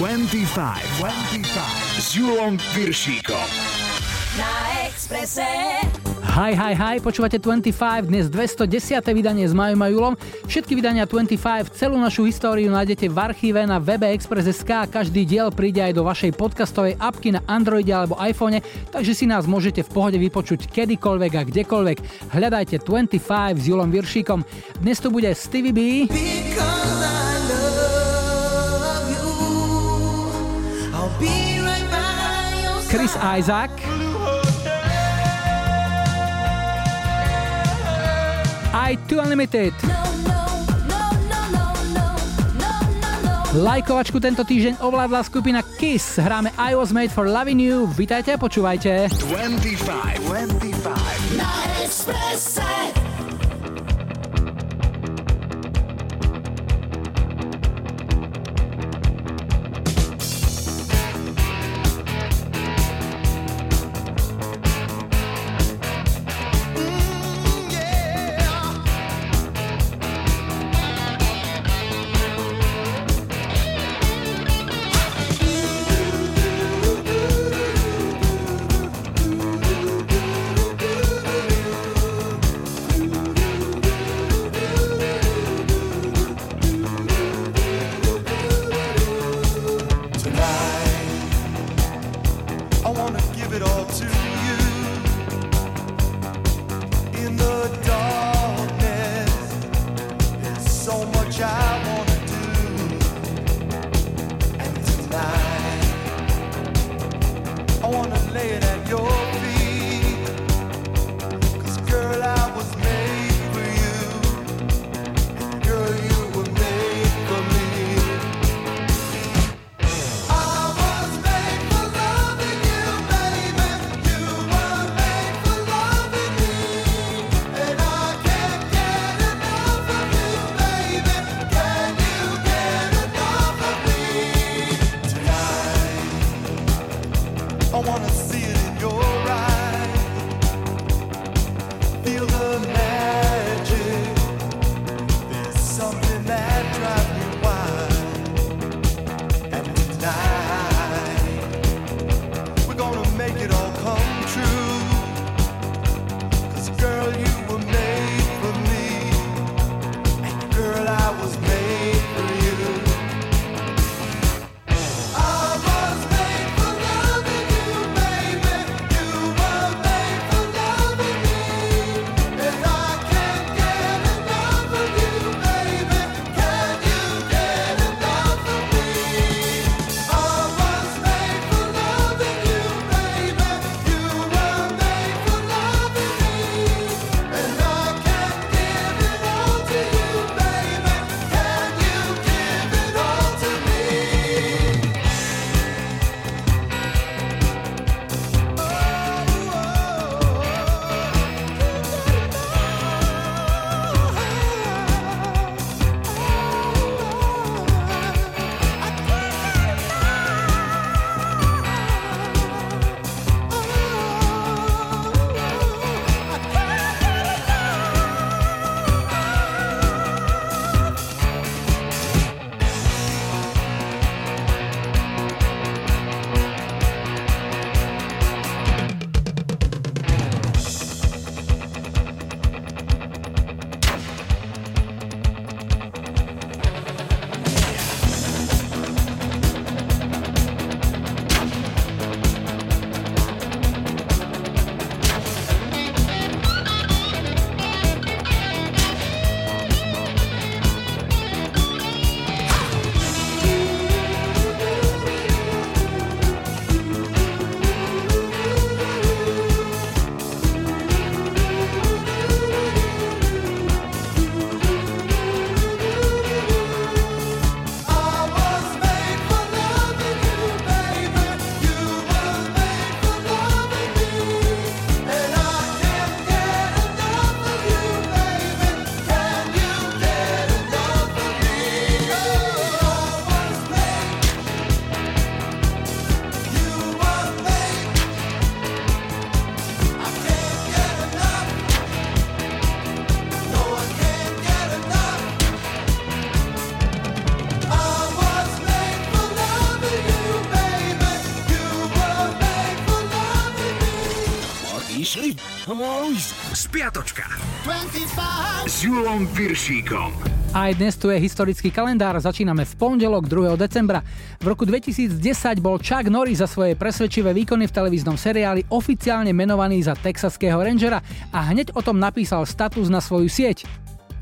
25. 25. S Julom Viršíkom. Na Exprese. Hi, hi, hi, počúvate 25, dnes 210. vydanie s Majom a Julom. Všetky vydania 25, celú našu históriu nájdete v archíve na webe Express.sk a každý diel príde aj do vašej podcastovej apky na Androide alebo iPhone, takže si nás môžete v pohode vypočuť kedykoľvek a kdekoľvek. Hľadajte 25 s Julom Viršíkom. Dnes tu bude Stevie B. Chris Isaac. I Too Unlimited. Lajkovačku tento týždeň ovládla skupina Kiss. Hráme I Was Made for Loving You. Vítajte a počúvajte. 25. 25. Na. S Julom Viršíkom. Aj dnes tu je historický kalendár, začíname v pondelok 2. decembra. V roku 2010 bol Chuck Norris za svoje presvedčivé výkony v televíznom seriáli oficiálne menovaný za texaského rangera a hneď o tom napísal status na svoju sieť.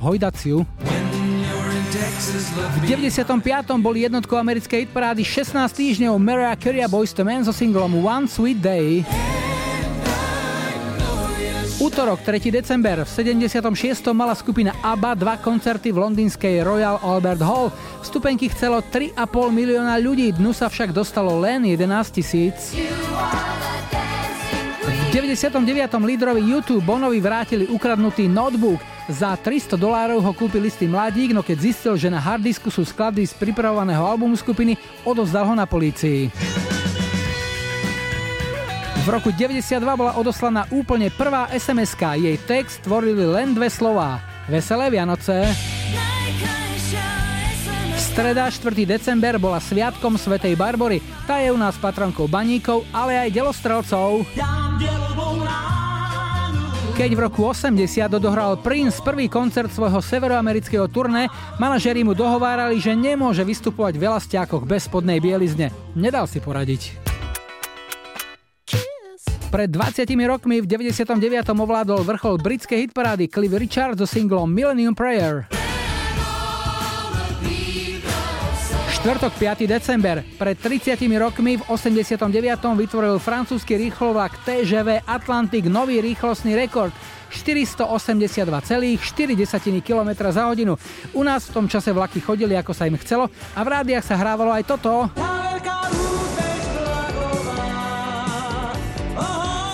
Hojdaciu. V 95. boli jednotkou americkej hitparády 16 týždňov Mariah Carey a Boyz Men so singlom One Sweet Day. Útorok, 3. december, v 76. mala skupina ABBA dva koncerty v londýnskej Royal Albert Hall. Vstupenky chcelo 3,5 milióna ľudí, dnu sa však dostalo len 11 tisíc. V 99. lídrovi YouTube Bonovi vrátili ukradnutý notebook. Za 300 dolárov ho kúpil istý mladík, no keď zistil, že na hardisku sú sklady z pripravovaného albumu skupiny, odovzdal ho na polícii. V roku 92 bola odoslaná úplne prvá sms Jej text tvorili len dve slová. Veselé Vianoce. Streda 4. december bola sviatkom Svetej Barbory. Tá je u nás patronkou baníkov, ale aj delostrelcov. Keď v roku 80 odohral Prince prvý koncert svojho severoamerického turné, manažeri mu dohovárali, že nemôže vystupovať v elastiákoch bez spodnej bielizne. Nedal si poradiť. Pred 20 rokmi v 99. ovládol vrchol britskej hitparády Cliff Richard so singlom Millennium Prayer. Štvrtok 5. december. Pred 30 rokmi v 89. vytvoril francúzsky rýchlovlak TGV Atlantic nový rýchlostný rekord 482,4 km za hodinu. U nás v tom čase vlaky chodili ako sa im chcelo a v rádiách sa hrávalo aj toto.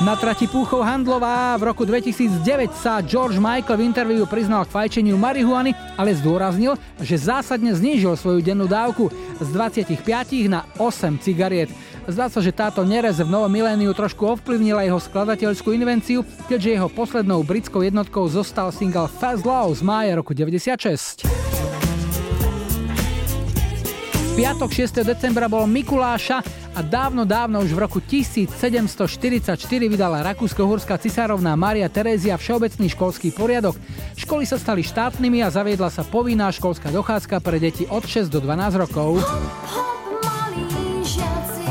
Na trati Púchov Handlová v roku 2009 sa George Michael v interviu priznal k fajčeniu marihuany, ale zdôraznil, že zásadne znížil svoju dennú dávku z 25 na 8 cigariet. Zdá sa, že táto nerez v novom miléniu trošku ovplyvnila jeho skladateľskú invenciu, keďže jeho poslednou britskou jednotkou zostal single Fast Love z mája roku 96. piatok 6. decembra bol Mikuláša a dávno, dávno už v roku 1744 vydala rakúsko-horská cisárovná Mária Terézia všeobecný školský poriadok. Školy sa stali štátnymi a zaviedla sa povinná školská dochádzka pre deti od 6 do 12 rokov.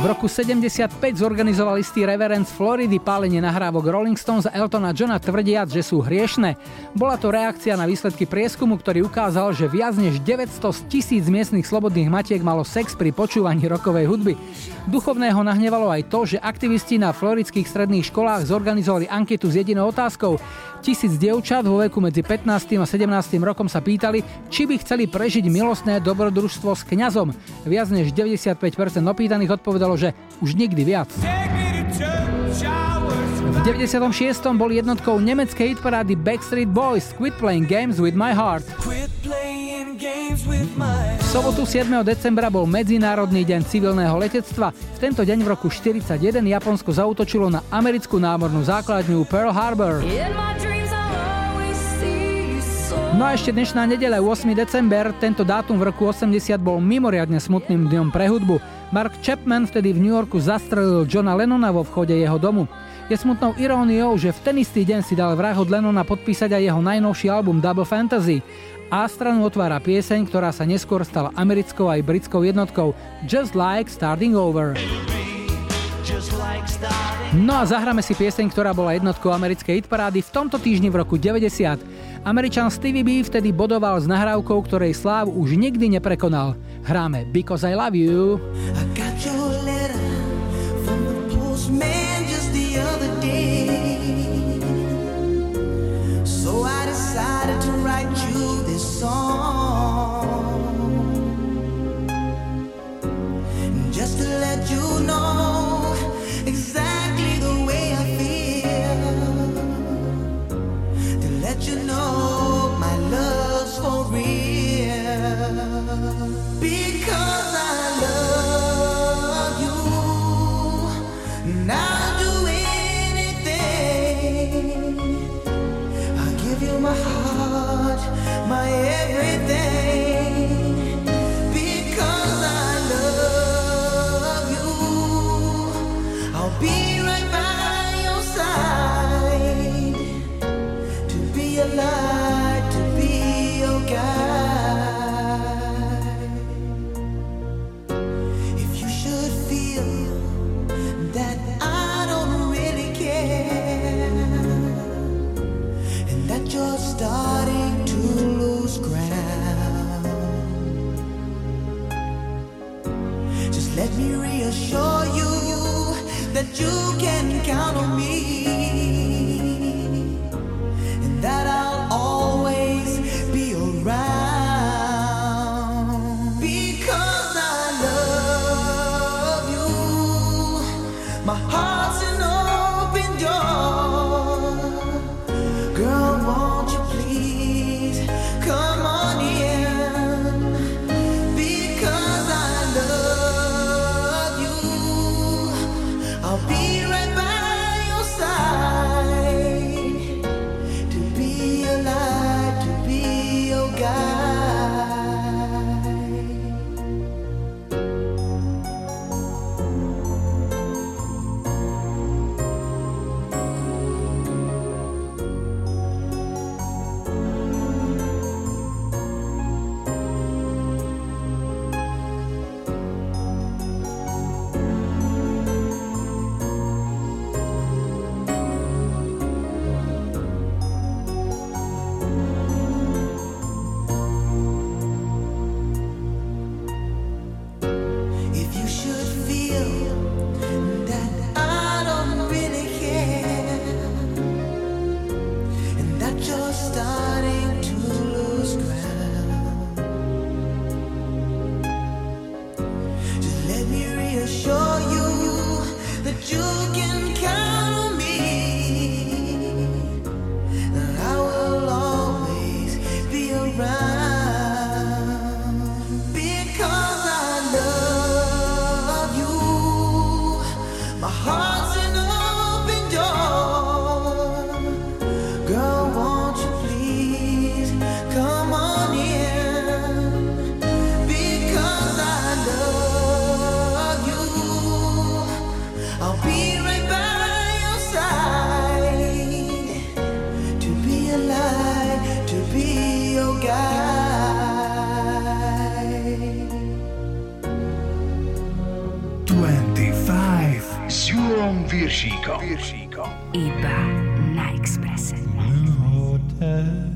V roku 75 zorganizoval istý reverend z Floridy pálenie nahrávok Rolling Stones a Eltona Johna tvrdiac, že sú hriešne. Bola to reakcia na výsledky prieskumu, ktorý ukázal, že viac než 900 tisíc miestnych slobodných matiek malo sex pri počúvaní rokovej hudby. Duchovného nahnevalo aj to, že aktivisti na floridských stredných školách zorganizovali anketu s jedinou otázkou. Tisíc dievčat vo veku medzi 15. a 17. rokom sa pýtali, či by chceli prežiť milostné dobrodružstvo s kňazom. Viac než 95% opýtaných odpovedalo, že už nikdy viac. V 96. bol jednotkou nemeckej hitparády Backstreet Boys Quit Playing Games with My Heart. V sobotu 7. decembra bol Medzinárodný deň civilného letectva. V tento deň v roku 1941 Japonsko zautočilo na americkú námornú základňu Pearl Harbor. No a ešte dnešná nedele, 8. december, tento dátum v roku 80 bol mimoriadne smutným dňom pre hudbu. Mark Chapman vtedy v New Yorku zastrelil Johna Lennona vo vchode jeho domu. Je smutnou iróniou, že v ten istý deň si dal vrah od Lennona podpísať aj jeho najnovší album Double Fantasy. A stranu otvára pieseň, ktorá sa neskôr stala americkou aj britskou jednotkou Just Like Starting Over. No a zahráme si pieseň, ktorá bola jednotkou americkej hitparády v tomto týždni v roku 90. Američan Stevie B vtedy bodoval s nahrávkou, ktorej slávu už nikdy neprekonal. Hráme Because I Love You. I got your letter from the postman song. Every room is lonely. Blue hotel,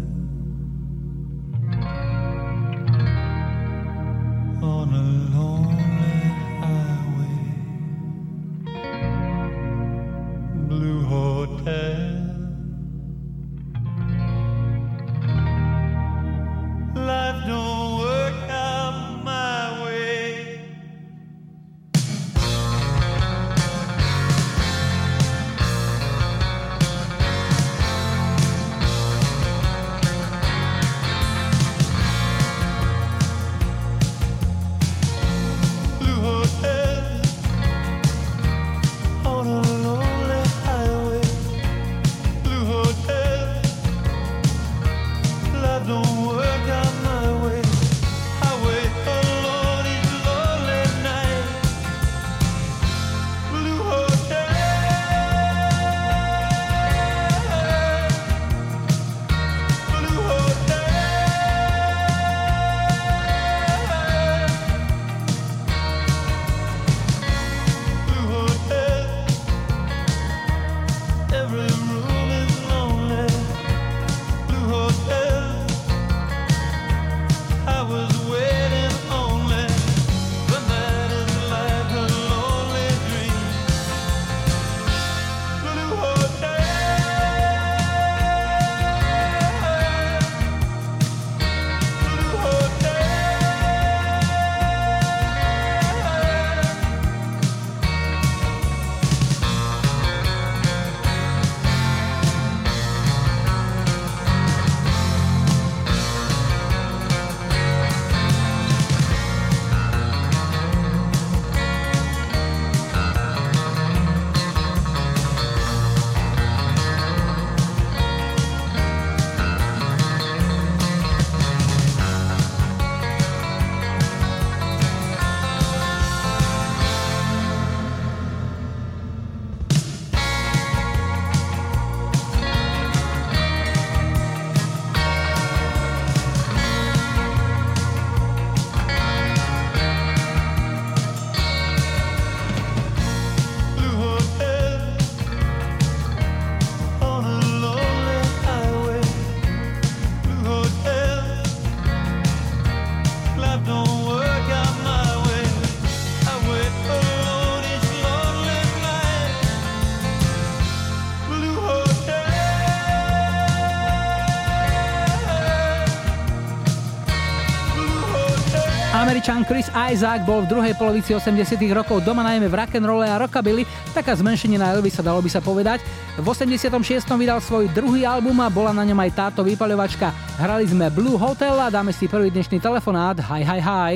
Američan Chris Isaac bol v druhej polovici 80 rokov doma najmä v rock'n'rolle a rockabilly, taká zmenšenie na Elvisa dalo by sa povedať. V 86. vydal svoj druhý album a bola na ňom aj táto vypaľovačka. Hrali sme Blue Hotel a dáme si prvý dnešný telefonát. Hi, hi, hi.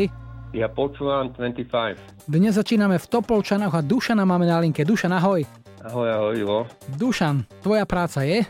Ja počúvam 25. Dnes začíname v Topolčanoch a Dušana máme na linke. Dušan, ahoj. Ahoj, ahoj, Ivo. Dušan, tvoja práca je?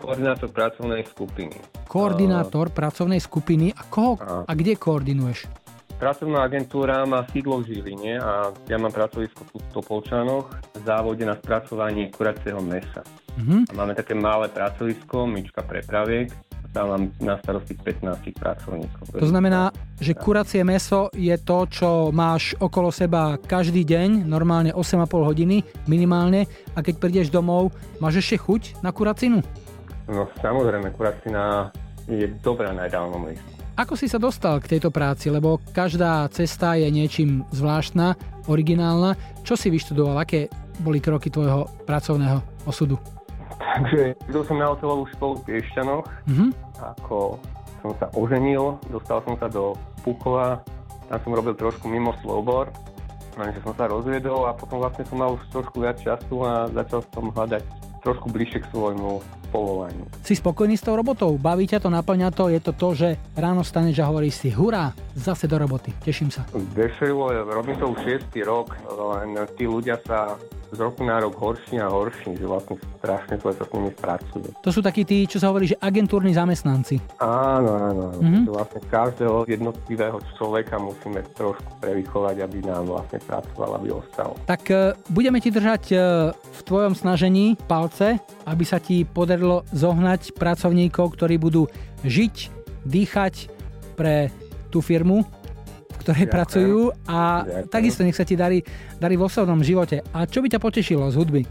Koordinátor pracovnej skupiny. Koordinátor uh, pracovnej skupiny. A koho a, a kde koordinuješ? Pracovná agentúra má sídlo v Žiline a ja mám pracovisko v Topolčanoch v závode na spracovanie kuracieho mesa. Mm-hmm. A máme také malé pracovisko, myčka prepraviek, tam mám na starosti 15 pracovníkov. To znamená, že kuracie meso je to, čo máš okolo seba každý deň, normálne 8,5 hodiny minimálne a keď prídeš domov, máš ešte chuť na kuracinu? No samozrejme, kuracina je dobrá na jedálnom liste. Ako si sa dostal k tejto práci? Lebo každá cesta je niečím zvláštna, originálna. Čo si vyštudoval? Aké boli kroky tvojho pracovného osudu? Takže idol som na hotelovú školu v Piešťanoch. Mm-hmm. Ako som sa oženil, dostal som sa do Pukova, tam som robil trošku mimo Slobor, lenže som sa rozviedol a potom vlastne som mal už trošku viac času a začal som hľadať trošku bližšie k svojmu povolaniu. Si spokojný s tou robotou? Baví ťa to, naplňa to? Je to to, že ráno staneš a hovoríš si hurá, zase do roboty, teším sa. Vešerivo, robím to už 6. rok, len tí ľudia sa z roku na rok horší a horší, že vlastne strašne zle sa s nimi spracuje. To sú takí tí, čo sa hovorí, že agentúrni zamestnanci. Áno, áno. Mm-hmm. Vlastne každého jednotlivého človeka musíme trošku prevychovať, aby nám vlastne pracoval, aby ostal. Tak uh, budeme ti držať uh, v tvojom snažení palce, aby sa ti podarilo zohnať pracovníkov, ktorí budú žiť, dýchať pre tú firmu, ktorej Ďakujem. pracujú a Ďakujem. takisto nech sa ti darí, darí v osobnom živote. A čo by ťa potešilo z hudby?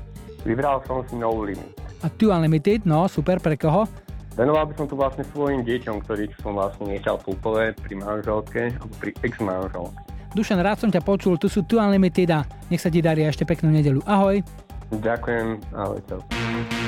Vybral som si No Limit. A tu Unlimited, no super, pre koho? Venoval by som tu vlastne svojim deťom, ktorých som vlastne nechal v pri manželke alebo pri ex-manželke. Dušan, rád som ťa počul, tu sú tu Unlimited a nech sa ti darí ešte peknú nedelu. Ahoj. Ďakujem, ahoj.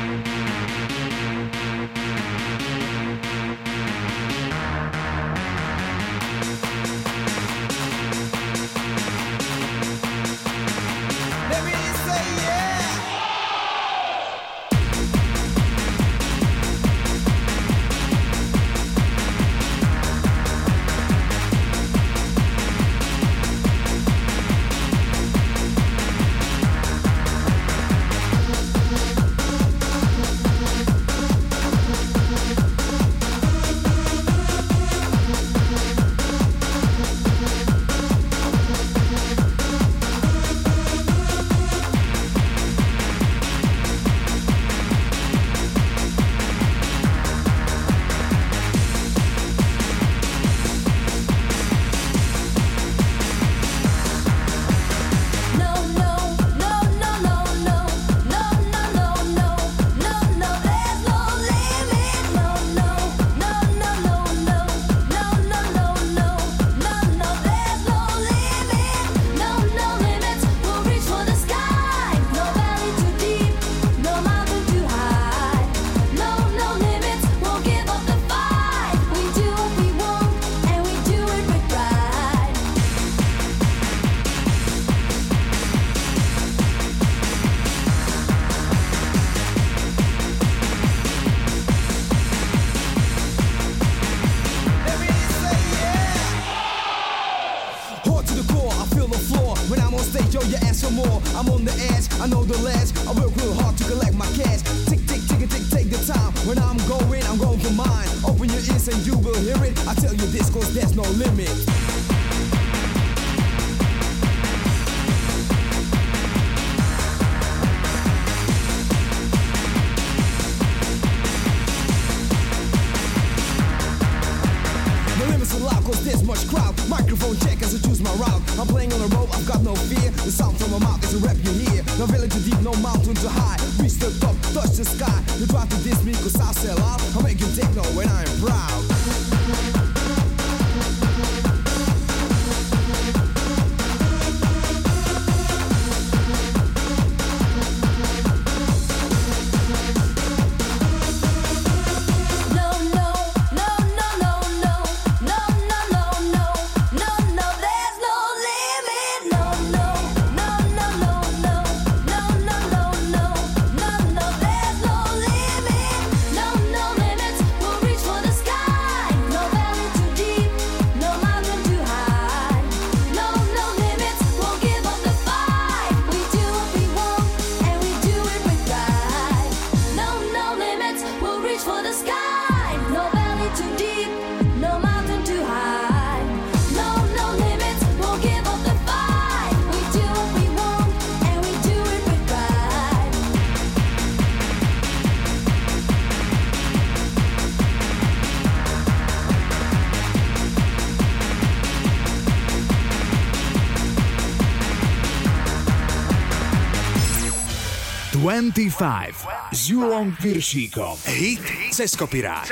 25 s Julom Piršíkom. Hit cez kopirák.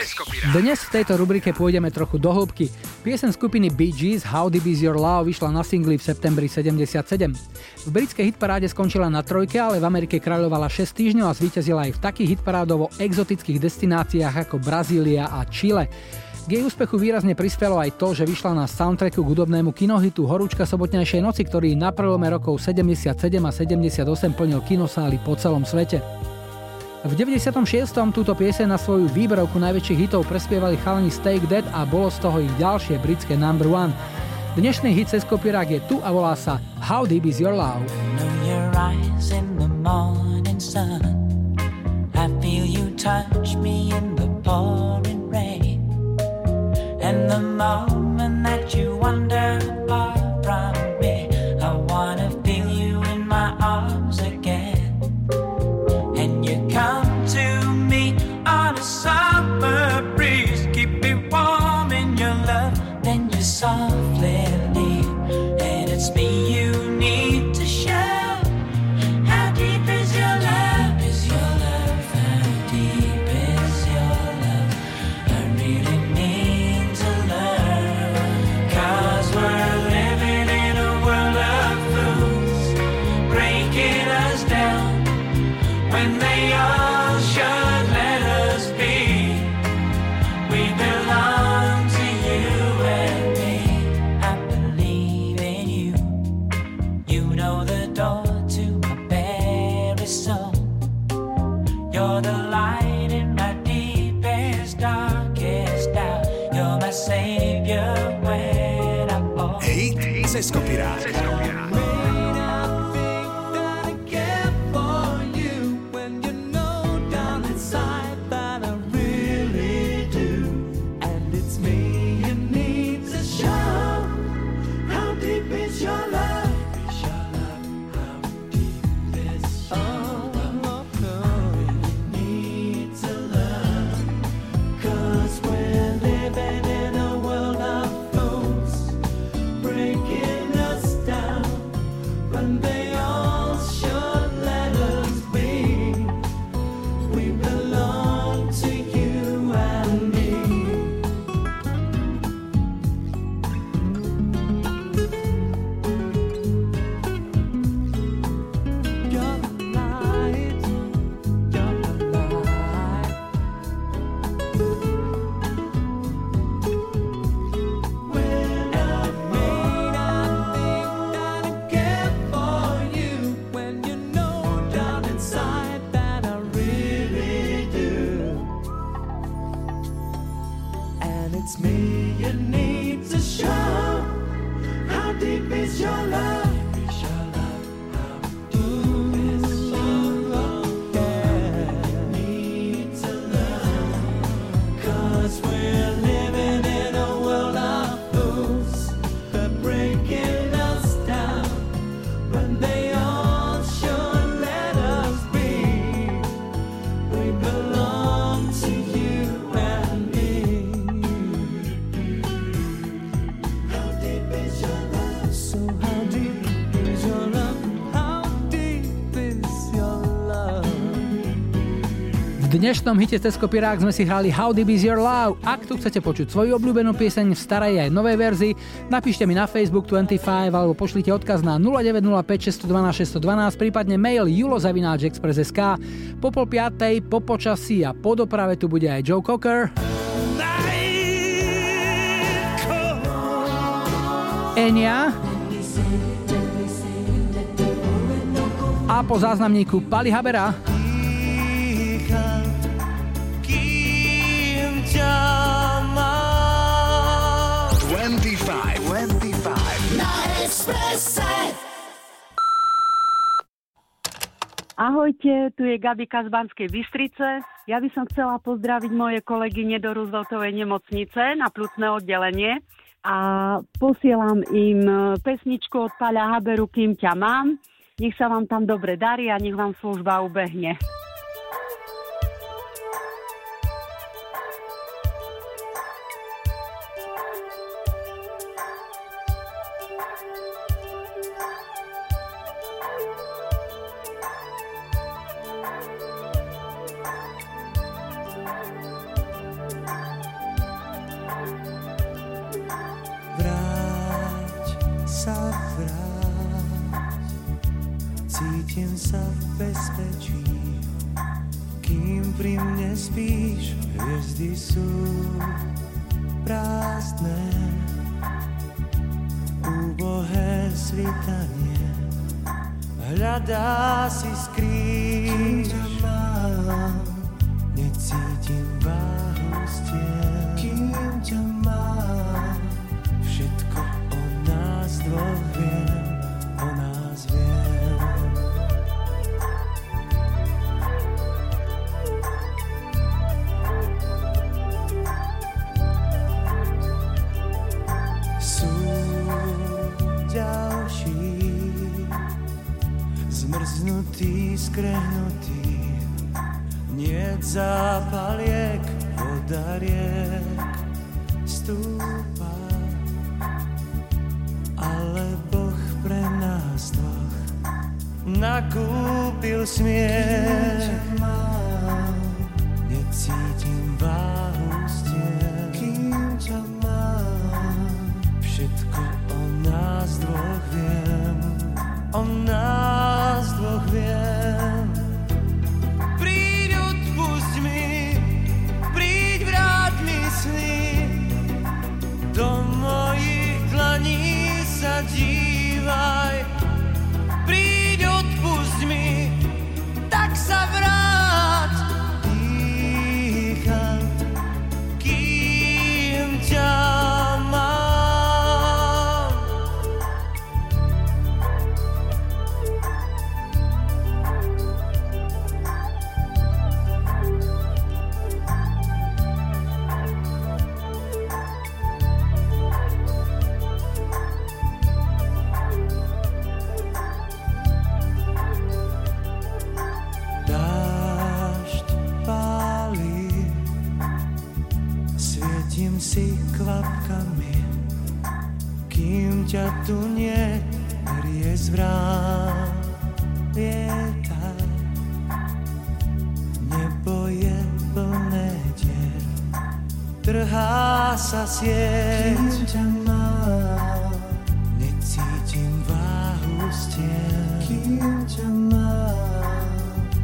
Dnes v tejto rubrike pôjdeme trochu do hĺbky. Piesen skupiny Bee Gees How Deep Is Your Love vyšla na singli v septembri 77. V britskej hitparáde skončila na trojke, ale v Amerike kráľovala 6 týždňov a zvíťazila aj v takých hitparádovo exotických destináciách ako Brazília a Chile. K jej úspechu výrazne prispelo aj to, že vyšla na soundtracku k hudobnému kinohitu Horúčka sobotnejšej noci, ktorý na prelome rokov 77 a 78 plnil kinosály po celom svete. V 96. túto piese na svoju výberovku najväčších hitov prespievali chalani Stake Dead a bolo z toho ich ďalšie britské number one. Dnešný hit cez kopírák je tu a volá sa How Deep Is Your Love. I feel you touch me in the pouring And the moment that you wonder far dnešnom hite cez kopirák sme si hrali How Deep Is Your Love. Ak tu chcete počuť svoju obľúbenú pieseň v starej aj novej verzii, napíšte mi na Facebook 25 alebo pošlite odkaz na 0905 612 612, prípadne mail julozavináčexpress.sk. Po pol piatej, po počasí a po doprave tu bude aj Joe Cocker. Enya a po záznamníku Pali Habera. 25. Na Ahojte, tu je Gabika z Banskej Bystrice. Ja by som chcela pozdraviť moje kolegy do Rooseveltovej nemocnice na plúcne oddelenie a posielam im pesničku od Paľa Haberu, kým ťa mám. Nech sa vám tam dobre darí a nech vám služba ubehne. vrát lieta. Nebo je plné dier, trhá sa sieť. Kým ťa mám, necítim váhu stien. Kým ťa mám,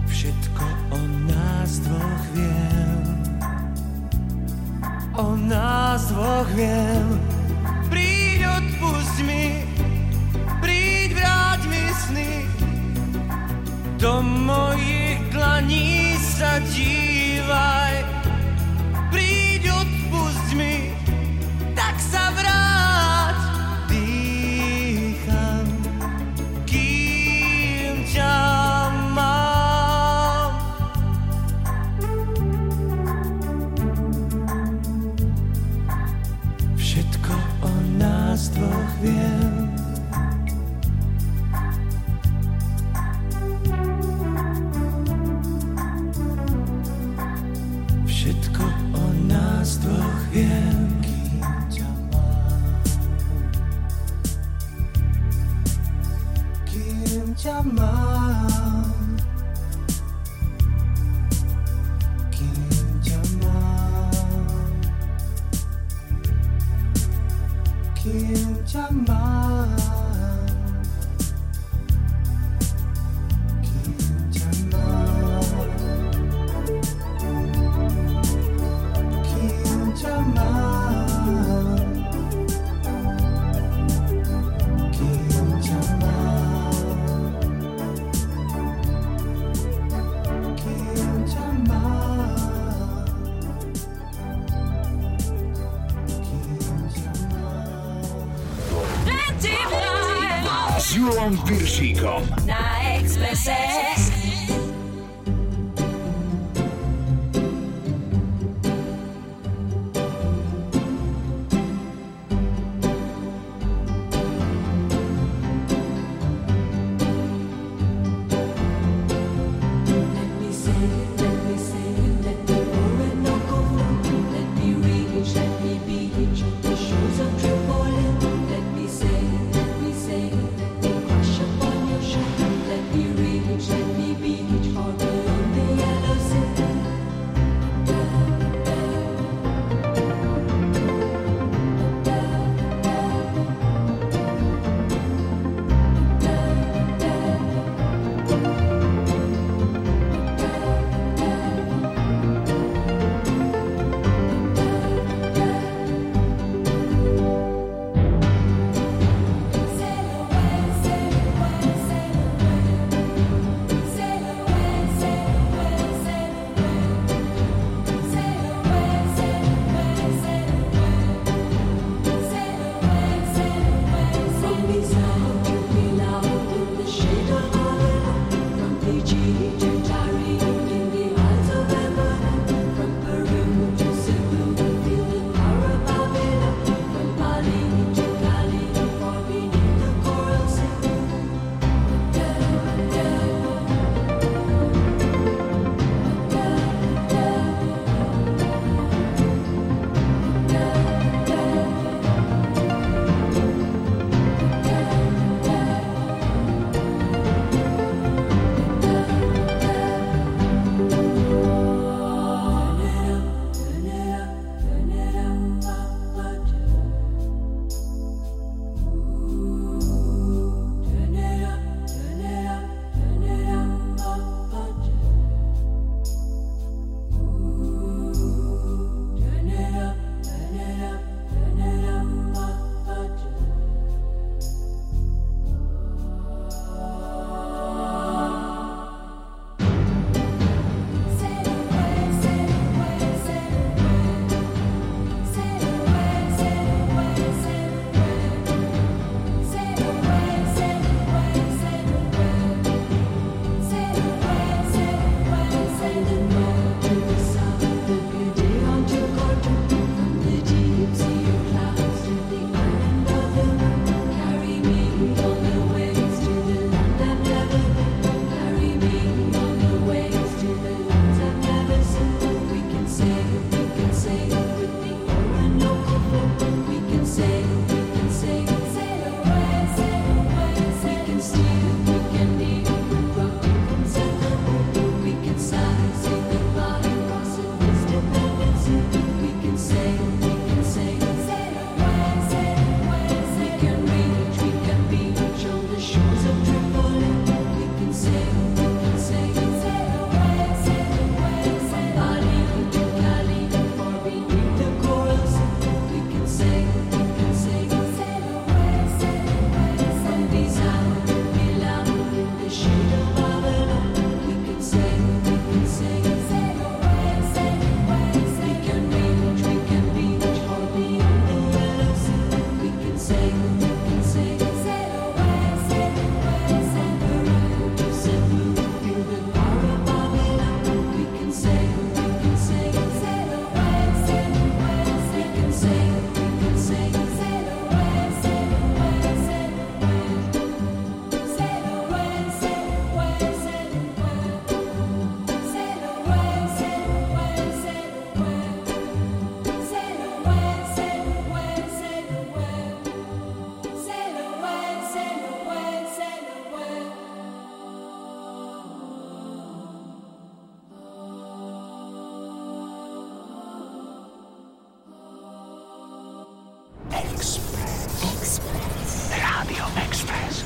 všetko o nás dvoch viem. O nás dvoch viem.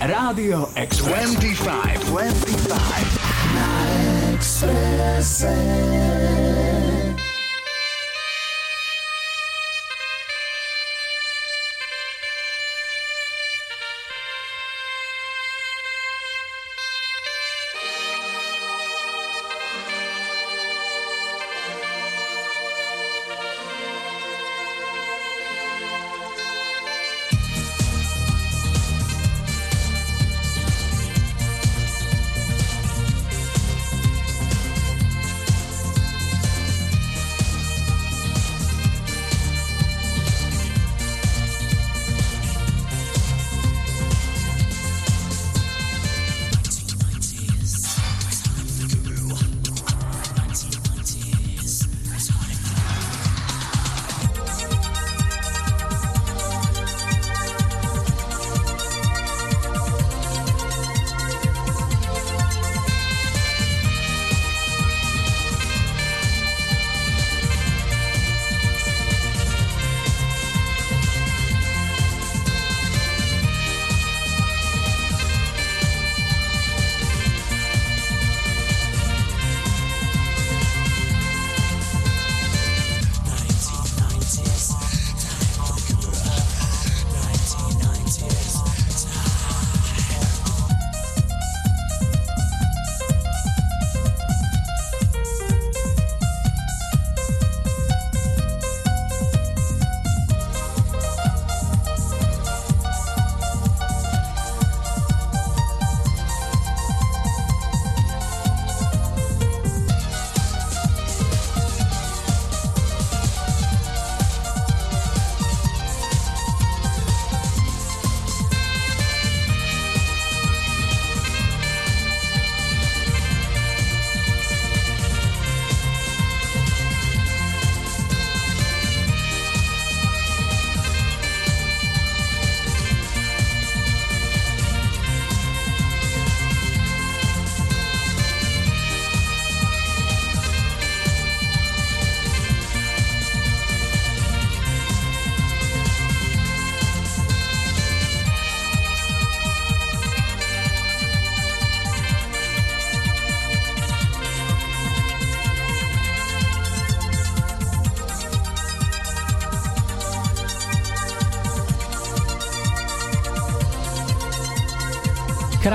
Express. Rádio Express. 25. 25.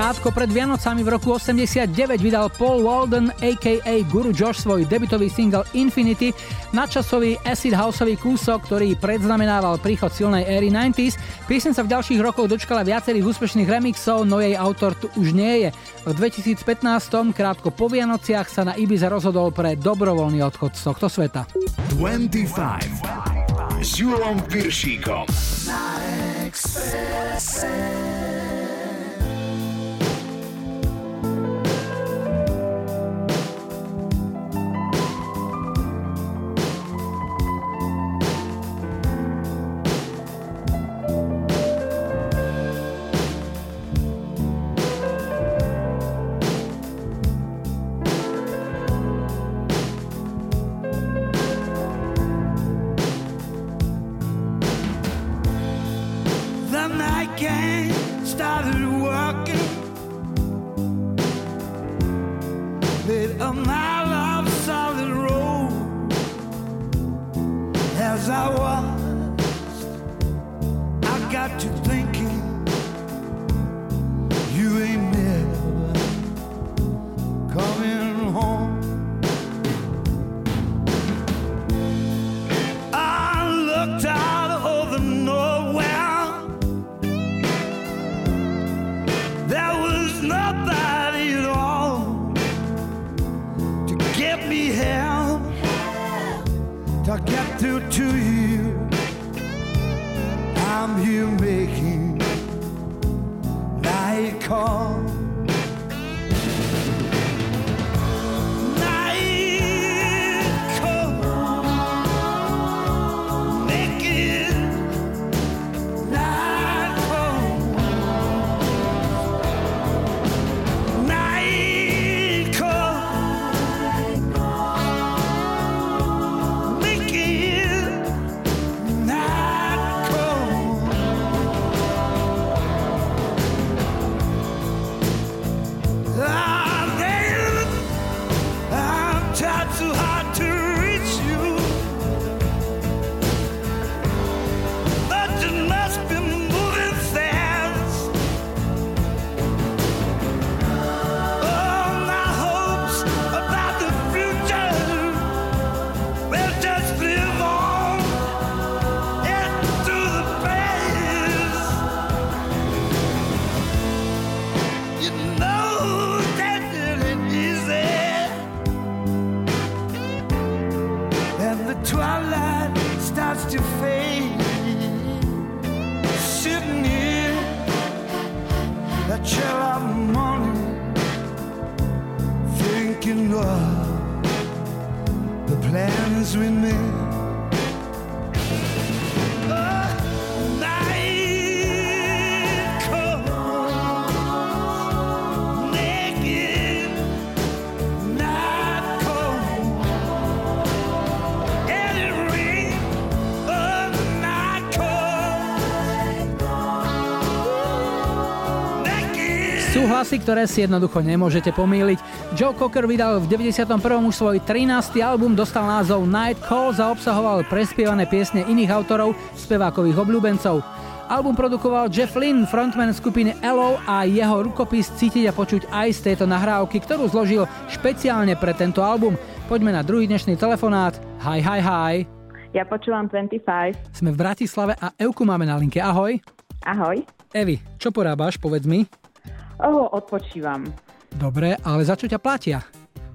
Krátko pred Vianocami v roku 89 vydal Paul Walden aka Guru Josh svoj debutový single Infinity, nadčasový acid houseový kúsok, ktorý predznamenával príchod silnej éry 90s. Piesen sa v ďalších rokoch dočkala viacerých úspešných remixov, no jej autor tu už nie je. V 2015, krátko po Vianociach, sa na Ibiza rozhodol pre dobrovoľný odchod z tohto sveta. 25 s Julom Piršíkom. Na Expresse. Hlasy, ktoré si jednoducho nemôžete pomýliť. Joe Cocker vydal v 91. už svoj 13. album, dostal názov Night Calls a obsahoval prespievané piesne iných autorov, spevákových obľúbencov. Album produkoval Jeff Lynn, frontman skupiny Elo a jeho rukopis cítiť a počuť aj z tejto nahrávky, ktorú zložil špeciálne pre tento album. Poďme na druhý dnešný telefonát. Hi, hi, hi. Ja počúvam 25. Sme v Bratislave a Euku máme na linke. Ahoj. Ahoj. Evi, čo porábaš, povedz mi? Oh, odpočívam. Dobre, ale za čo ťa platia?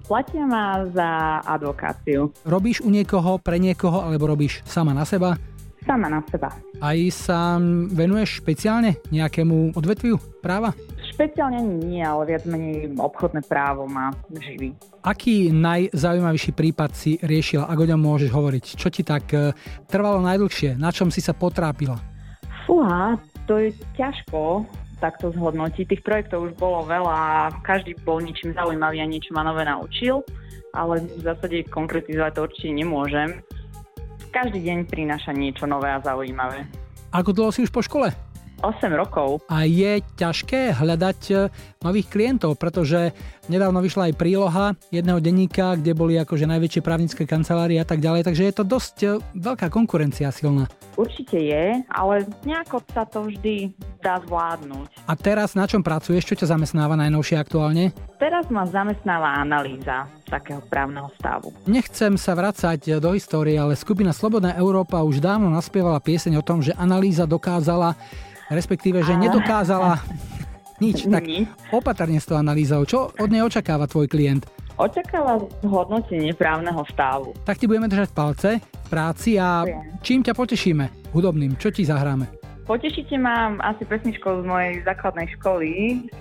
Platia ma za advokáciu. Robíš u niekoho, pre niekoho, alebo robíš sama na seba? Sama na seba. Aj sa venuješ špeciálne nejakému odvetviu práva? Špeciálne nie, ale viac menej obchodné právo ma živí. Aký najzaujímavejší prípad si riešila, ak o ňom môžeš hovoriť? Čo ti tak e, trvalo najdlhšie? Na čom si sa potrápila? Fúha, to je ťažko takto zhodnotiť. Tých projektov už bolo veľa a každý bol ničím zaujímavý a niečo ma nové naučil, ale v zásade konkretizovať to určite nemôžem. Každý deň prináša niečo nové a zaujímavé. Ako dlho si už po škole? 8 rokov. A je ťažké hľadať e, nových klientov, pretože nedávno vyšla aj príloha jedného denníka, kde boli akože najväčšie právnické kancelárie a tak ďalej, takže je to dosť e, veľká konkurencia silná. Určite je, ale nejako sa to vždy dá zvládnuť. A teraz na čom pracuješ? Čo ťa zamestnáva najnovšie aktuálne? Teraz ma zamestnáva analýza takého právneho stavu. Nechcem sa vracať do histórie, ale skupina Slobodná Európa už dávno naspievala pieseň o tom, že analýza dokázala, respektíve, že nedokázala nič. Tak opatrne s tou analýzou. Čo od nej očakáva tvoj klient? Očakáva hodnotenie právneho stavu. Tak ti budeme držať palce v práci a čím ťa potešíme? Hudobným. Čo ti zahráme? Potešíte ma asi pesničkou z mojej základnej školy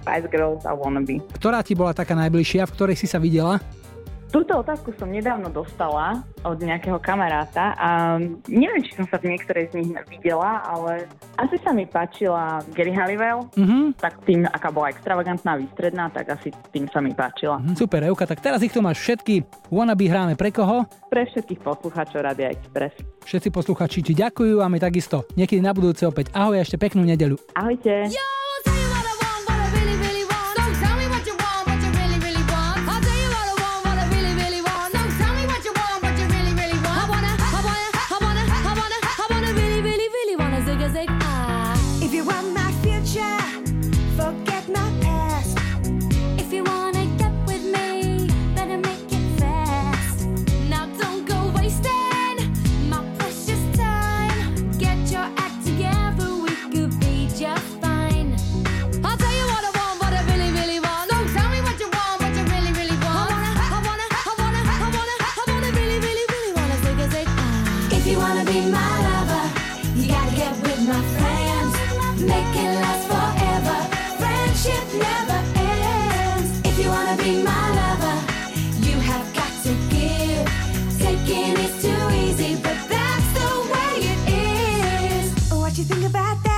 Spice Girls a Wannabe. Ktorá ti bola taká najbližšia, v ktorej si sa videla? Túto otázku som nedávno dostala od nejakého kamaráta a neviem, či som sa v niektorej z nich videla, ale asi sa mi páčila Gary Halliwell, Mhm. tak tým, aká bola extravagantná, výstredná, tak asi tým sa mi páčila. Hm, Super, Euka, tak teraz ich tu máš všetky. Wannabe hráme pre koho? Pre všetkých poslucháčov Radia Express. Všetci posluchači ti ďakujú a my takisto. Niekedy na budúce opäť. Ahoj a ešte peknú nedeľu. Ahojte. Yo, you think about that?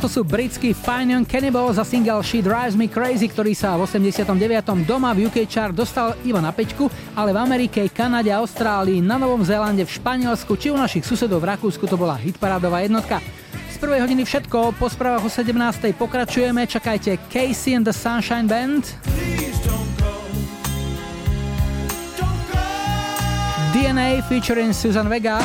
Toto sú britskí Fine Young Cannibals za single She Drives Me Crazy, ktorý sa v 89. doma v UK chart dostal iba na pečku, ale v Amerike, Kanade, Austrálii, na Novom Zélande, v Španielsku či u našich susedov v Rakúsku to bola hitparádová jednotka. Z prvej hodiny všetko, po správach o 17. pokračujeme, čakajte Casey and the Sunshine Band. DNA featuring Susan Vega.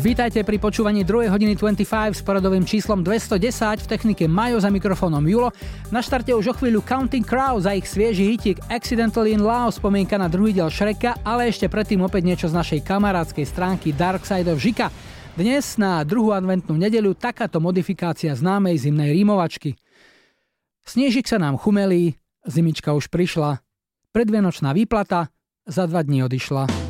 Vítajte pri počúvaní 2. hodiny 25 s poradovým číslom 210 v technike Majo za mikrofónom Julo. Na štarte už o chvíľu Counting Crow za ich svieži hitik Accidentally in Love, spomienka na druhý diel Šreka, ale ešte predtým opäť niečo z našej kamarádskej stránky Dark Side of Žika. Dnes na druhú adventnú nedeľu takáto modifikácia známej zimnej rímovačky. Snežik sa nám chumelí, zimička už prišla, predvianočná výplata za dva dní odišla.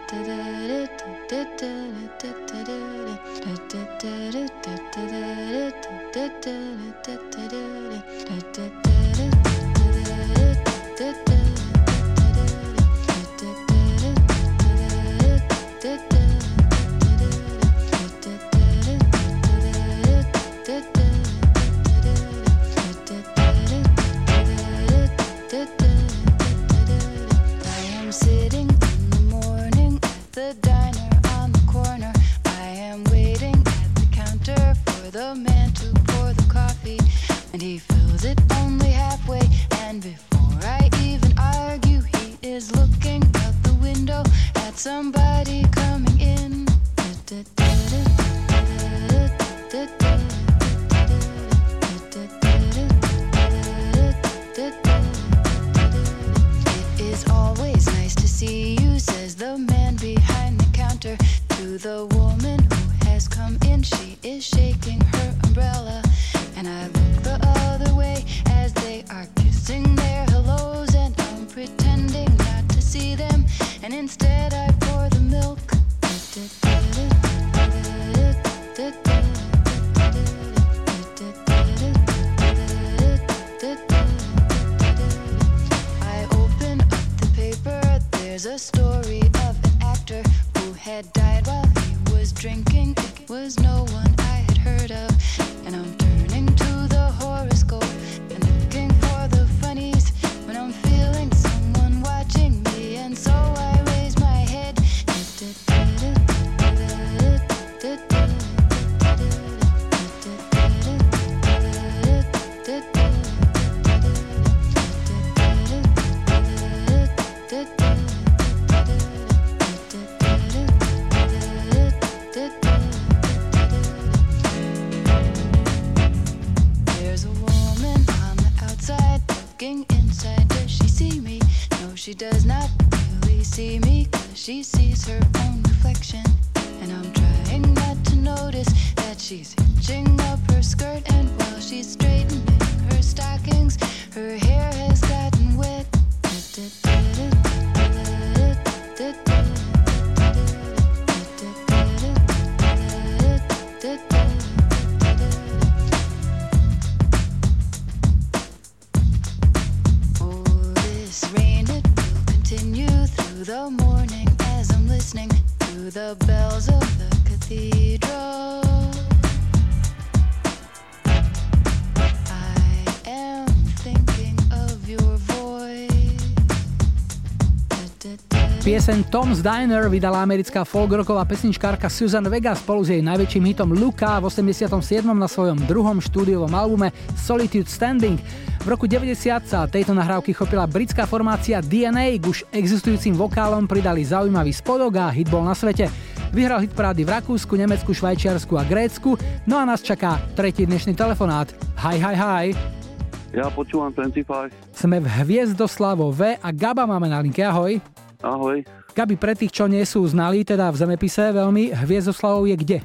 Pieseň Tom's Diner vydala americká folkroková pesničkárka Susan Vega spolu s jej najväčším hitom Luka v 87. na svojom druhom štúdiovom albume Solitude Standing. V roku 90 sa tejto nahrávky chopila britská formácia DNA, k už existujúcim vokálom pridali zaujímavý spodok a hit bol na svete. Vyhral hit parády v Rakúsku, Nemecku, Švajčiarsku a Grécku, no a nás čaká tretí dnešný telefonát. Hi, hi, hi. Ja počúvam 25. Sme v Hviezdoslavo V a Gaba máme na linke, ahoj. Ahoj. Gabi, pre tých, čo nie sú znali, teda v zemepise veľmi, Hviezdoslavov je kde?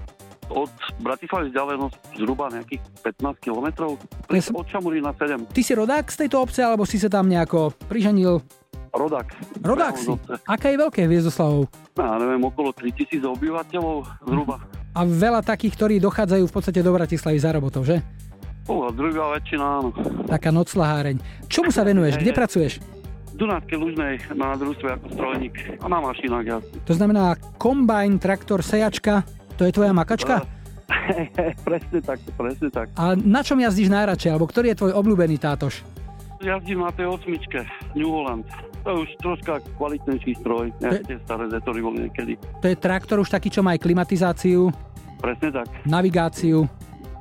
Od Bratislavy vzdialenosť zhruba nejakých 15 kilometrov. Ja Od Čamurína 7. Ty si rodák z tejto obce, alebo si sa tam nejako priženil? Rodák. Rodák si. Aké je veľké Hviezdoslavov? No, Ja neviem, okolo 3000 obyvateľov zhruba. A veľa takých, ktorí dochádzajú v podstate do Bratislavy za robotou, že? A druhá väčšina, áno. Taká noclaháreň. Čomu sa venuješ? Kde pracuješ? Dunajskej Lužnej na družstve ako strojník a na mašinách jasne. To znamená kombajn, traktor, sejačka, to je tvoja makačka? presne tak, presne tak. A na čom jazdíš najradšej, alebo ktorý je tvoj obľúbený tátoš? Jazdím na tej osmičke, New Holland. To je už troška kvalitnejší stroj, než tie staré zetory boli niekedy. To je traktor už taký, čo má aj klimatizáciu, Presne tak. navigáciu.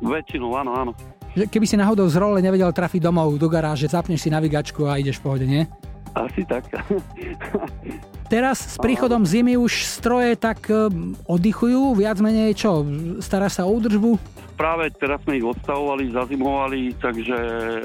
Väčšinou, áno, áno. Keby si náhodou z role nevedel trafiť domov do garáže, zapneš si navigačku a ideš v pohode, nie? Asi tak. Teraz s príchodom zimy už stroje tak e, oddychujú, viac menej čo? Staráš sa o údržbu? Práve teraz sme ich odstavovali, zazimovali, takže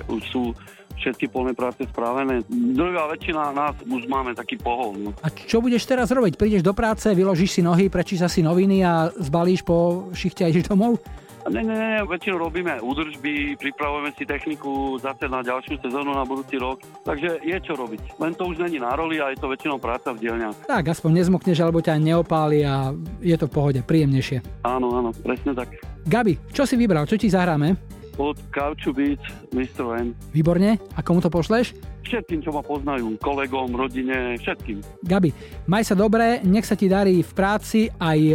už sú všetky polné práce spravené. Druhá väčšina nás už máme taký pohol. No. A čo budeš teraz robiť? Prídeš do práce, vyložíš si nohy, prečítaš si noviny a zbalíš po šichte a ideš domov? Ne, ne, ne, väčšinou robíme údržby, pripravujeme si techniku zase na ďalšiu sezónu na budúci rok, takže je čo robiť. Len to už není na roli a je to väčšinou práca v dielňach. Tak, aspoň nezmokneš, alebo ťa neopáli a je to v pohode, príjemnejšie. Áno, áno, presne tak. Gabi, čo si vybral? Čo ti zahráme? Od Couchu Beats, Mr. N. Výborne. A komu to pošleš? Všetkým, čo ma poznajú, kolegom, rodine, všetkým. Gabi, maj sa dobre, nech sa ti darí v práci aj e,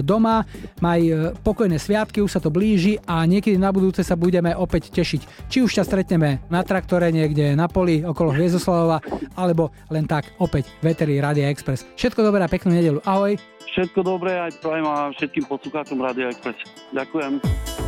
doma, maj e, pokojné sviatky, už sa to blíži a niekedy na budúce sa budeme opäť tešiť. Či už ťa stretneme na traktore niekde na poli okolo Hviezdoslavova, alebo len tak opäť Veteri Radia Express. Všetko dobré a peknú nedelu. Ahoj. Všetko dobré aj prajem a všetkým poslucháčom Rádia Express. Ďakujem.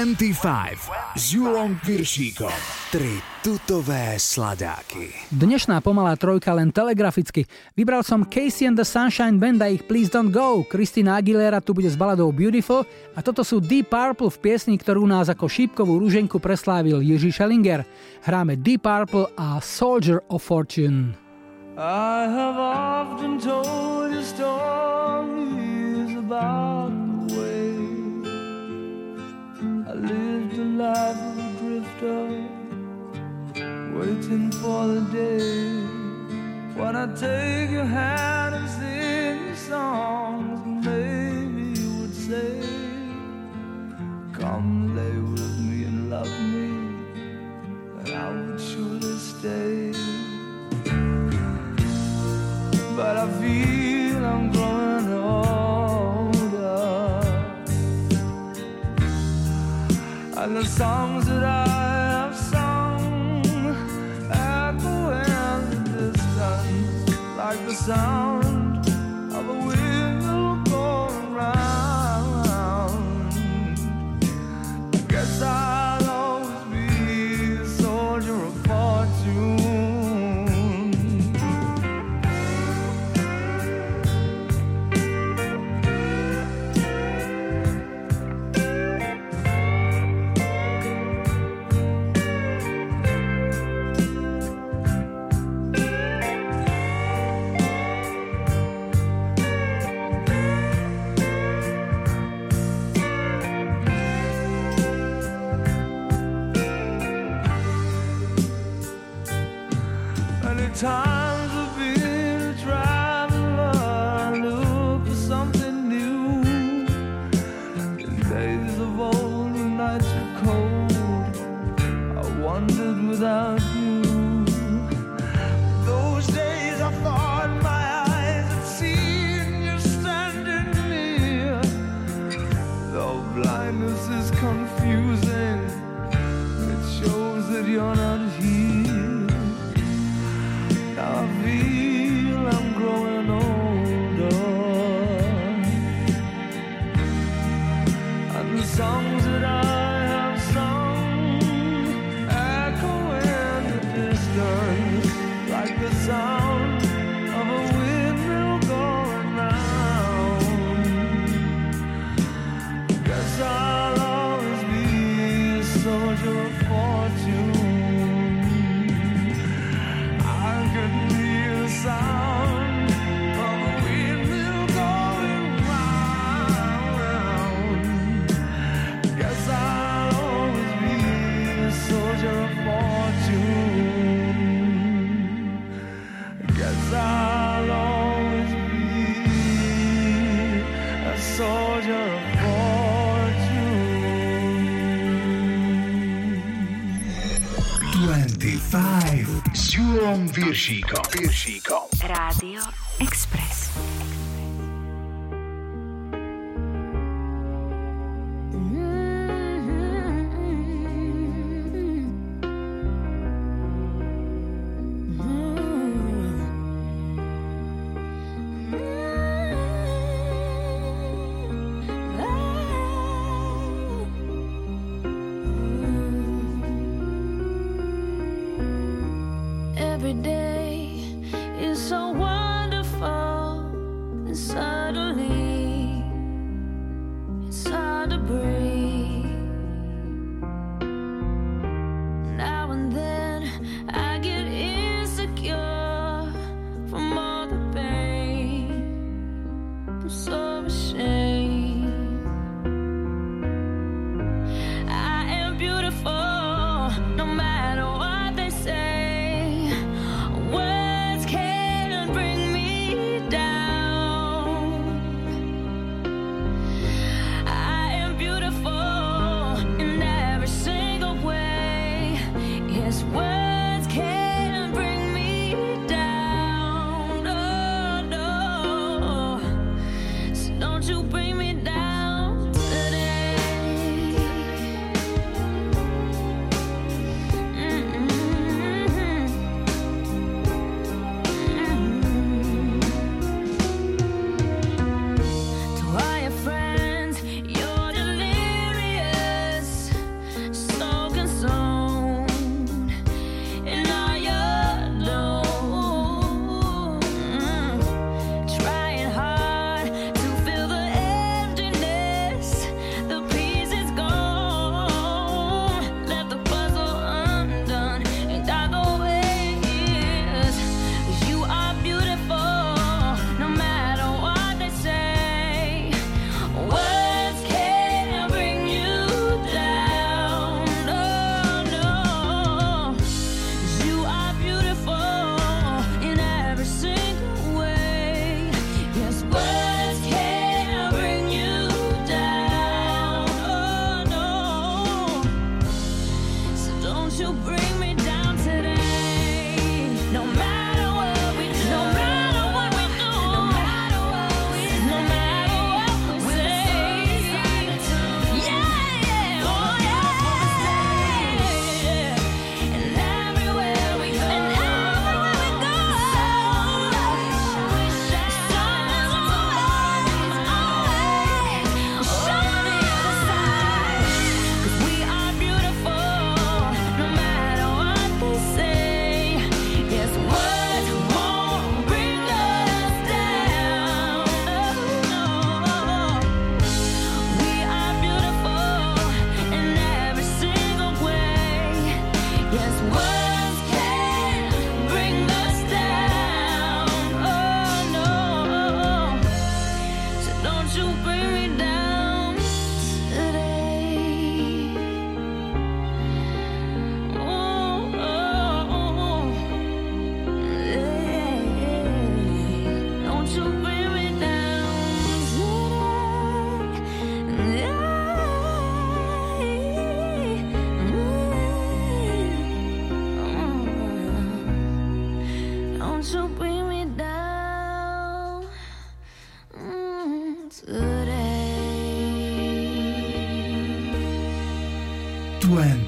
25 s Julom Piršíkom. Tri tutové sladáky. Dnešná pomalá trojka len telegraficky. Vybral som Casey and the Sunshine Band a ich Please Don't Go. Kristina Aguilera tu bude s baladou Beautiful a toto sú Deep Purple v piesni, ktorú nás ako šípkovú rúženku preslávil Jiří Schellinger. Hráme Deep Purple a Soldier of Fortune. I have all bir şey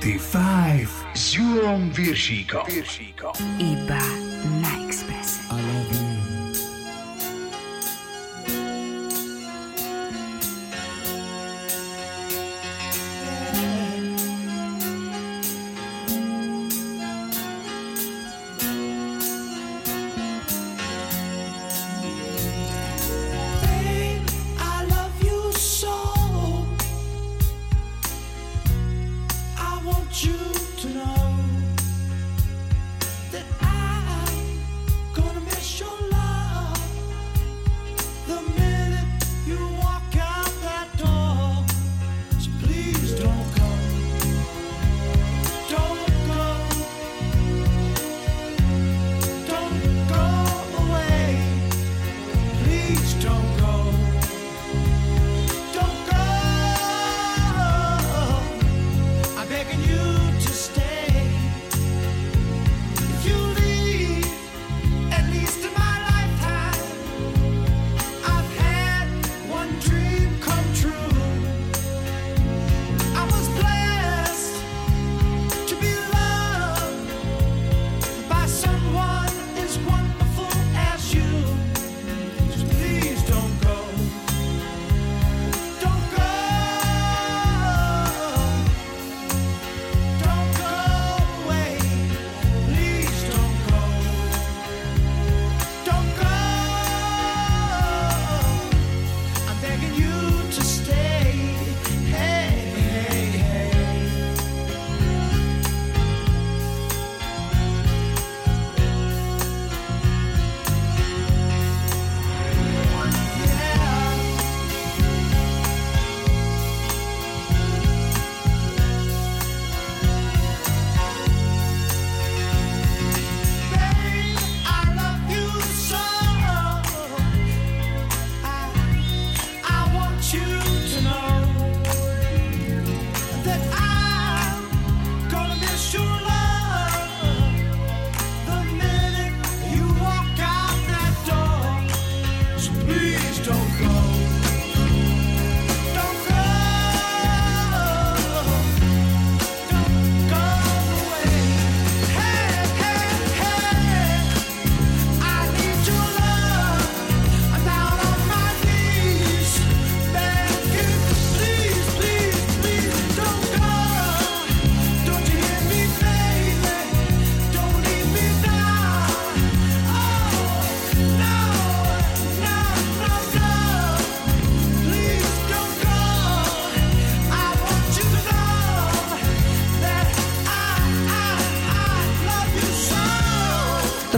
25 s Júlom Viršíkom. Iba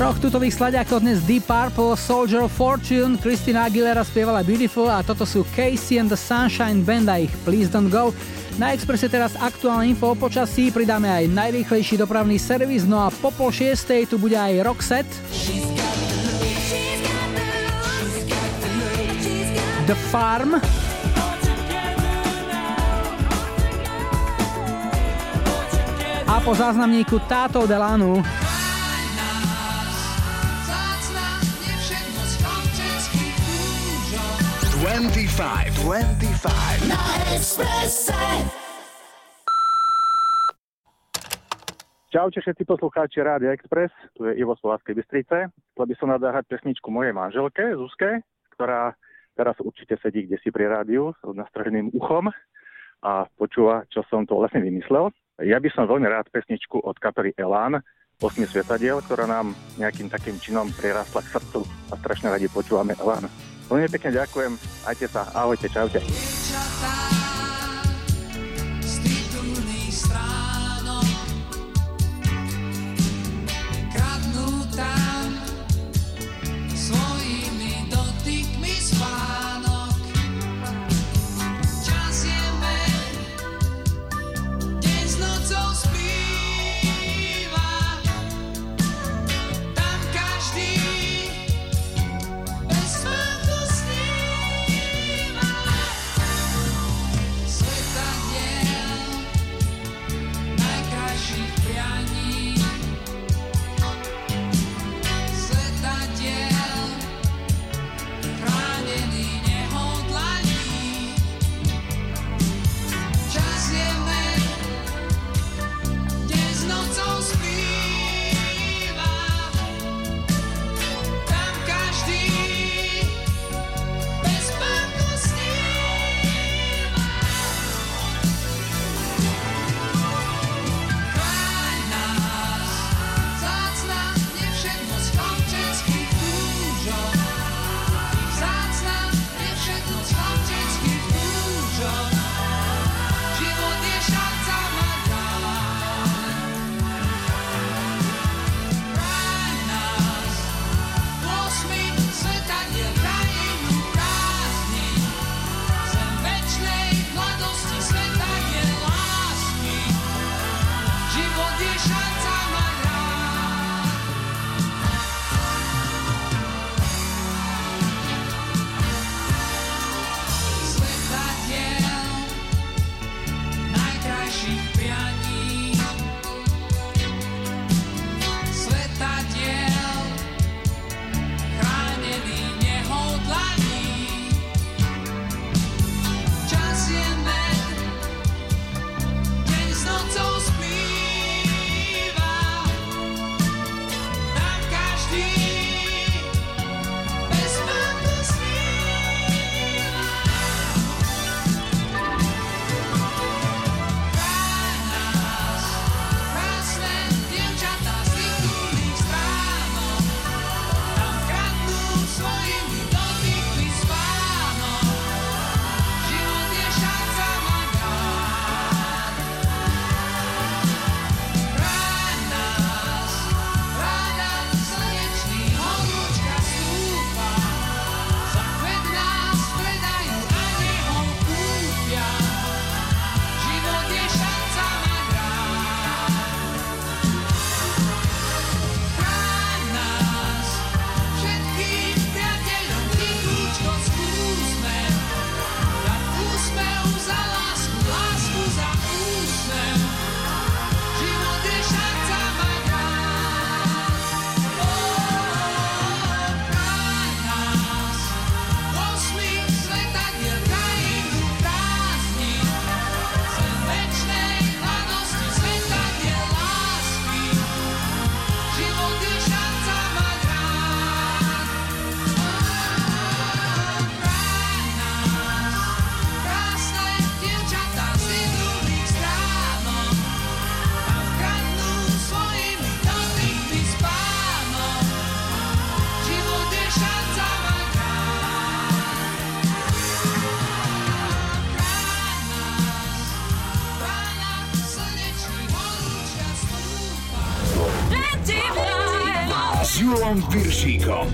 Troch tutových sladiakov dnes Deep Purple, Soldier of Fortune, Christina Aguilera spievala Beautiful a toto sú Casey and the Sunshine Band a ich Please Don't Go. Na Expresse teraz aktuálne info o počasí, pridáme aj najrýchlejší dopravný servis, no a po pol šiestej tu bude aj Roxette. The Farm. A po záznamníku Táto Delanu. 25, 25. Na Expresse. Čaute všetci poslucháči Rádia Express, tu je Ivo z Slovenskej Bystrice. Chcel by som nadáhať pesničku mojej manželke, Zuzke, ktorá teraz určite sedí kde si pri rádiu s nastraženým uchom a počúva, čo som to vlastne vymyslel. Ja by som veľmi rád pesničku od kapely Elán, 8 svetadiel, ktorá nám nejakým takým činom prirastla k srdcu a strašne radi počúvame Elán. Veľmi pekne ďakujem, ajte sa, ahojte, čaute. z Piršíkom.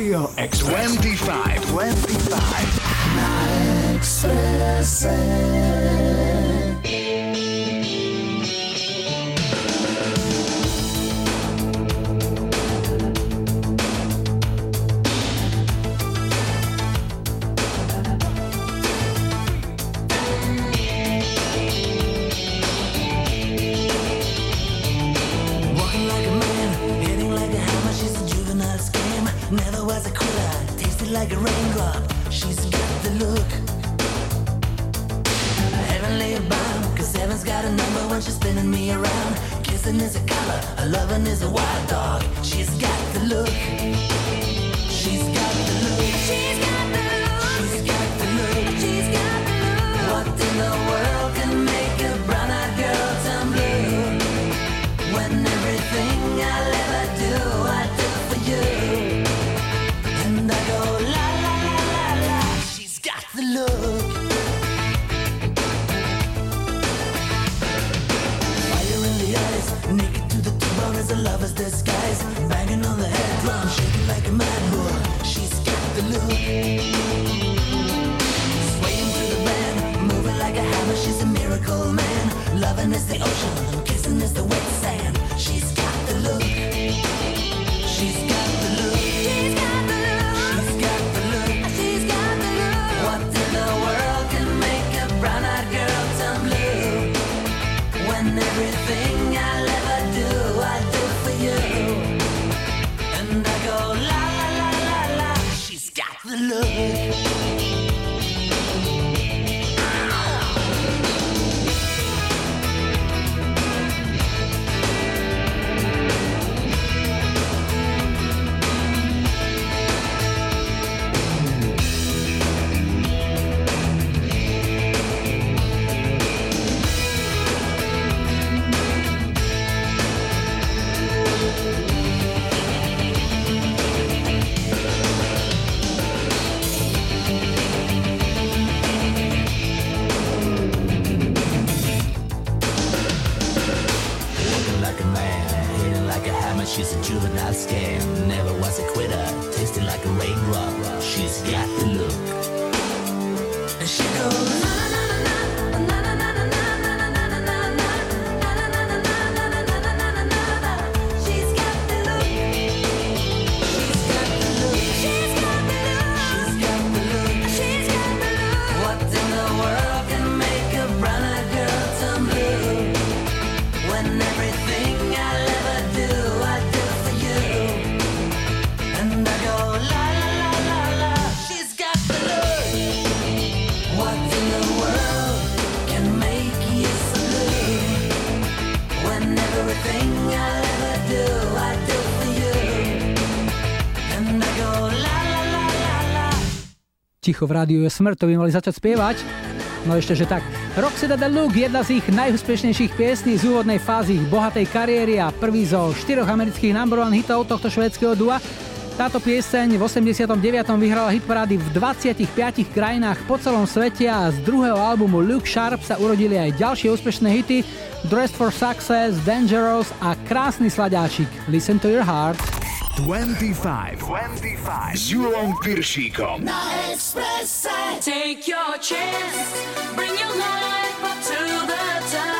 Radio Express. 25. 25. Express. ticho v rádiu je smrť, to by mali začať spievať. No ešte, že tak. Roxy the Look, jedna z ich najúspešnejších piesní z úvodnej fázy ich bohatej kariéry a prvý zo štyroch amerických number one hitov tohto švedského dua. Táto pieseň v 89. vyhrala hit parády v 25 krajinách po celom svete a z druhého albumu Luke Sharp sa urodili aj ďalšie úspešné hity Dressed for Success, Dangerous a krásny sladáčik Listen to your heart. 25. 25. Z Julą Piersiką. Na express Take your chance. Bring your life up to the top.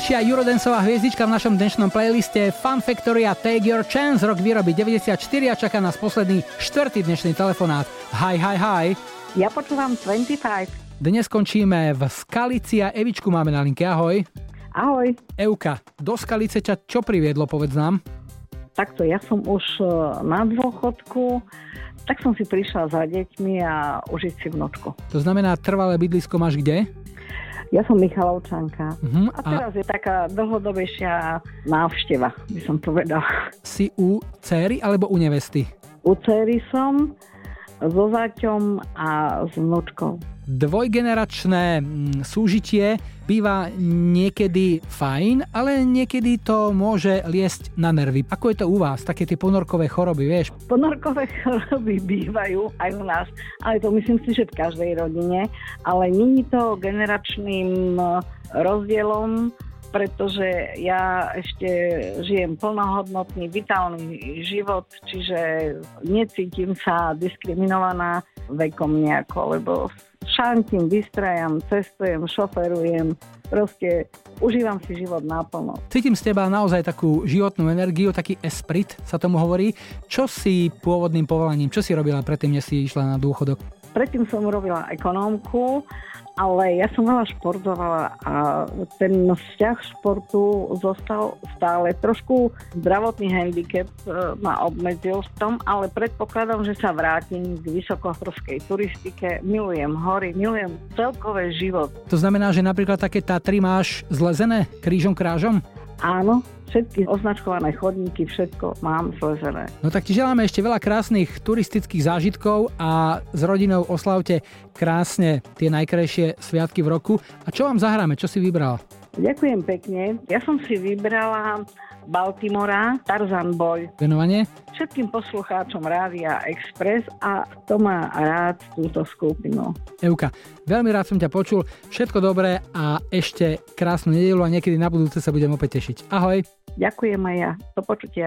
Ďalšia Eurodanceová hviezdička v našom dnešnom playliste Fun Factory a Take Your Chance, rok výroby 94 a čaká nás posledný štvrtý dnešný telefonát. Hi, hi, hi. Ja počúvam 25. Dnes skončíme v Skalici a Evičku máme na linke. Ahoj. Ahoj. Euka, do Skalice ťa čo priviedlo, povedz nám? Takto, ja som už e, na dôchodku, tak som si prišla za deťmi a užiť si vnúčku. To znamená, trvalé bydlisko máš kde? Ja som Michalovčanka. Mhm, A teraz je taká dlhodobejšia návšteva, by som povedala. Si u céry alebo u nevesty? U céry som so zaťom a s vnúčkou. Dvojgeneračné mm, súžitie býva niekedy fajn, ale niekedy to môže liesť na nervy. Ako je to u vás? Také tie ponorkové choroby, vieš? Ponorkové choroby bývajú aj u nás, ale to myslím si, že v každej rodine, ale není to generačným eh, rozdielom, pretože ja ešte žijem plnohodnotný, vitálny život, čiže necítim sa diskriminovaná vekom nejako, lebo šantim, vystrajam, cestujem, šoferujem, proste užívam si život naplno. Cítim z teba naozaj takú životnú energiu, taký esprit sa tomu hovorí. Čo si pôvodným povolaním, čo si robila predtým, než si išla na dôchodok? Predtým som robila ekonómku, ale ja som veľa športovala a ten vzťah športu zostal stále. Trošku zdravotný handicap e, ma obmedzil v tom, ale predpokladám, že sa vrátim k vysokohorskej turistike. Milujem hory, milujem celkové život. To znamená, že napríklad také Tatry máš zlezené krížom krážom? Áno, všetky označkované chodníky, všetko mám zlezené. No tak ti želáme ešte veľa krásnych turistických zážitkov a s rodinou oslavte krásne tie najkrajšie sviatky v roku. A čo vám zahráme? Čo si vybral? Ďakujem pekne. Ja som si vybrala Baltimora, Tarzan Boy. Venovanie? Všetkým poslucháčom Rádia Express a kto má rád túto skupinu. Euka, veľmi rád som ťa počul. Všetko dobré a ešte krásnu nedelu a niekedy na budúce sa budem opäť tešiť. Ahoj. Ďakujem aj ja. Do počutia.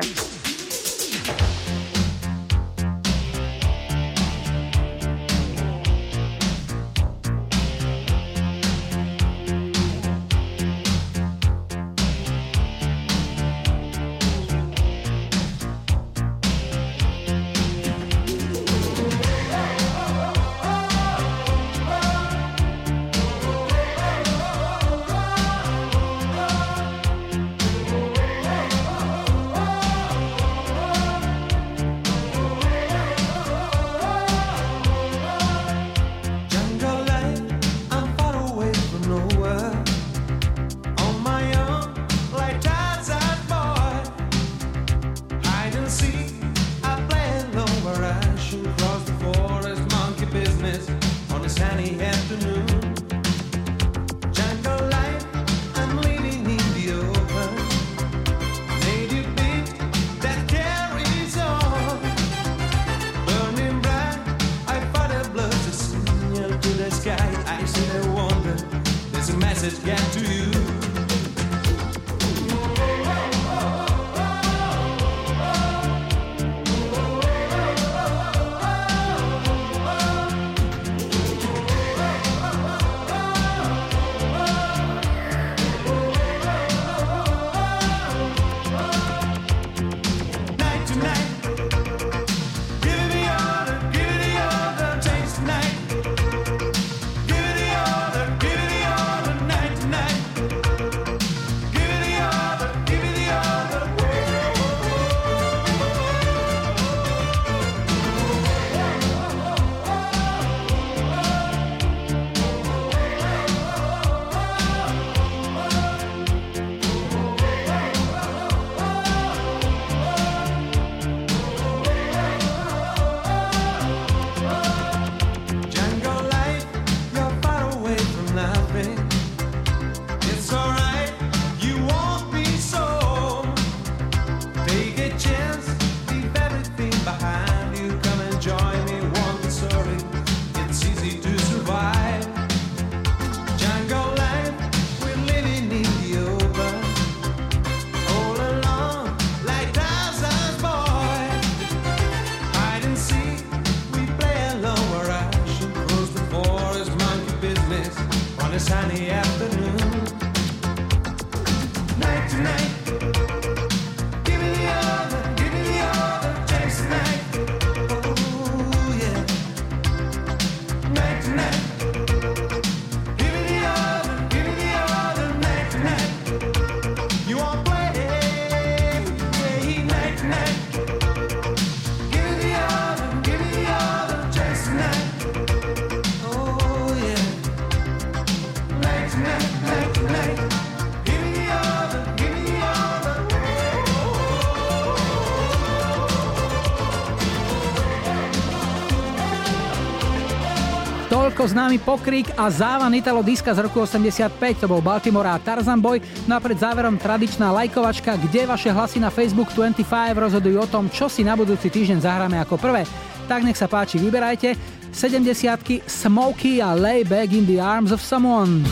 Známy pokrik a závan Italo diska z roku 85, to bol Baltimore a Tarzan Boy. No a pred záverom tradičná lajkovačka, kde vaše hlasy na Facebook 25 rozhodujú o tom, čo si na budúci týždeň zahráme ako prvé. Tak nech sa páči, vyberajte. 70 Smokey a Lay Back in the Arms of Someone.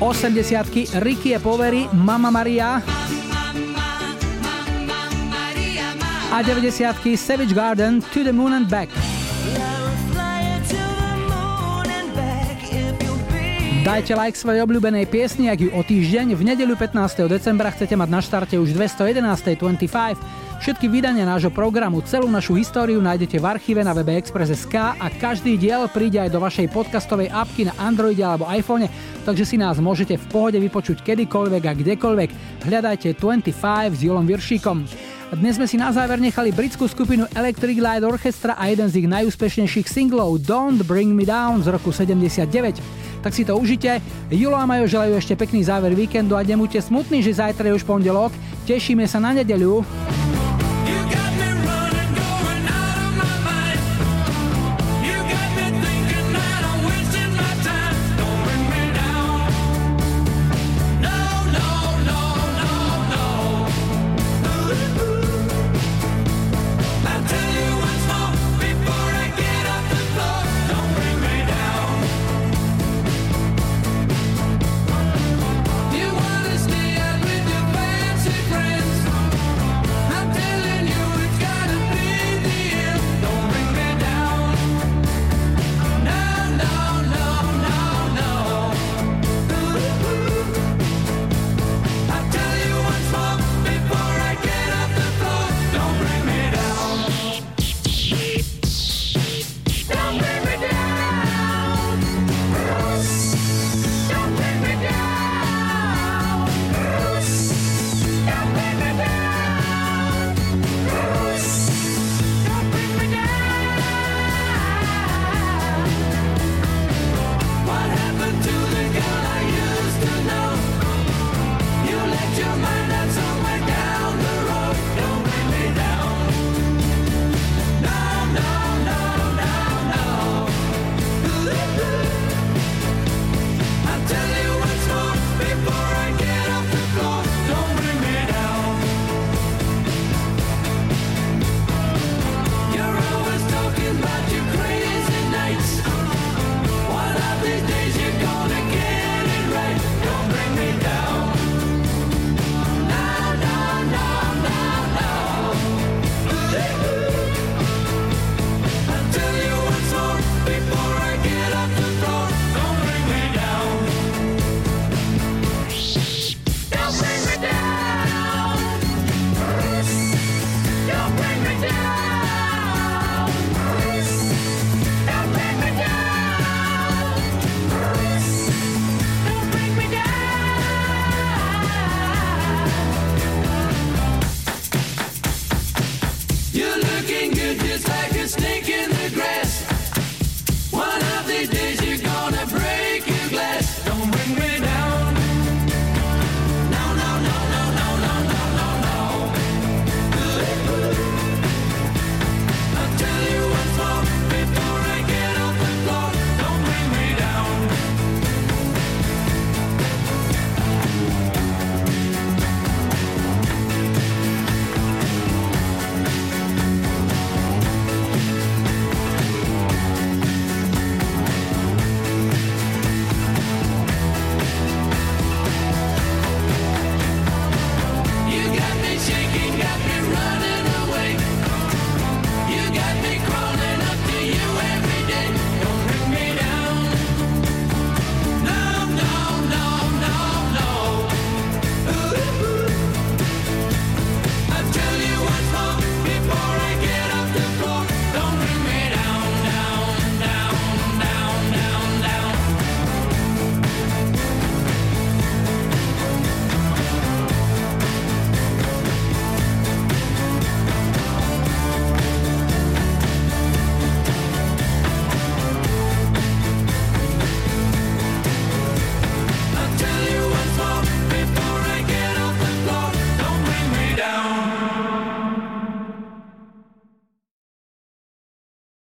80 Ricky e Povery, Mama Maria. A 90 Savage Garden, To the Moon and Back. Dajte like svojej obľúbenej piesni, ak ju o týždeň v nedeľu 15. decembra chcete mať na štarte už 211. 25. Všetky vydania nášho programu, celú našu históriu nájdete v archíve na webe Express.sk a každý diel príde aj do vašej podcastovej apky na Androide alebo iPhone, takže si nás môžete v pohode vypočuť kedykoľvek a kdekoľvek. Hľadajte 25 s Julom Viršíkom. Dnes sme si na záver nechali britskú skupinu Electric Light Orchestra a jeden z ich najúspešnejších singlov Don't Bring Me Down z roku 79. Tak si to užite. Julo a Majo želajú ešte pekný záver víkendu a nebuďte smutní, že zajtra je už pondelok. Tešíme sa na nedeľu.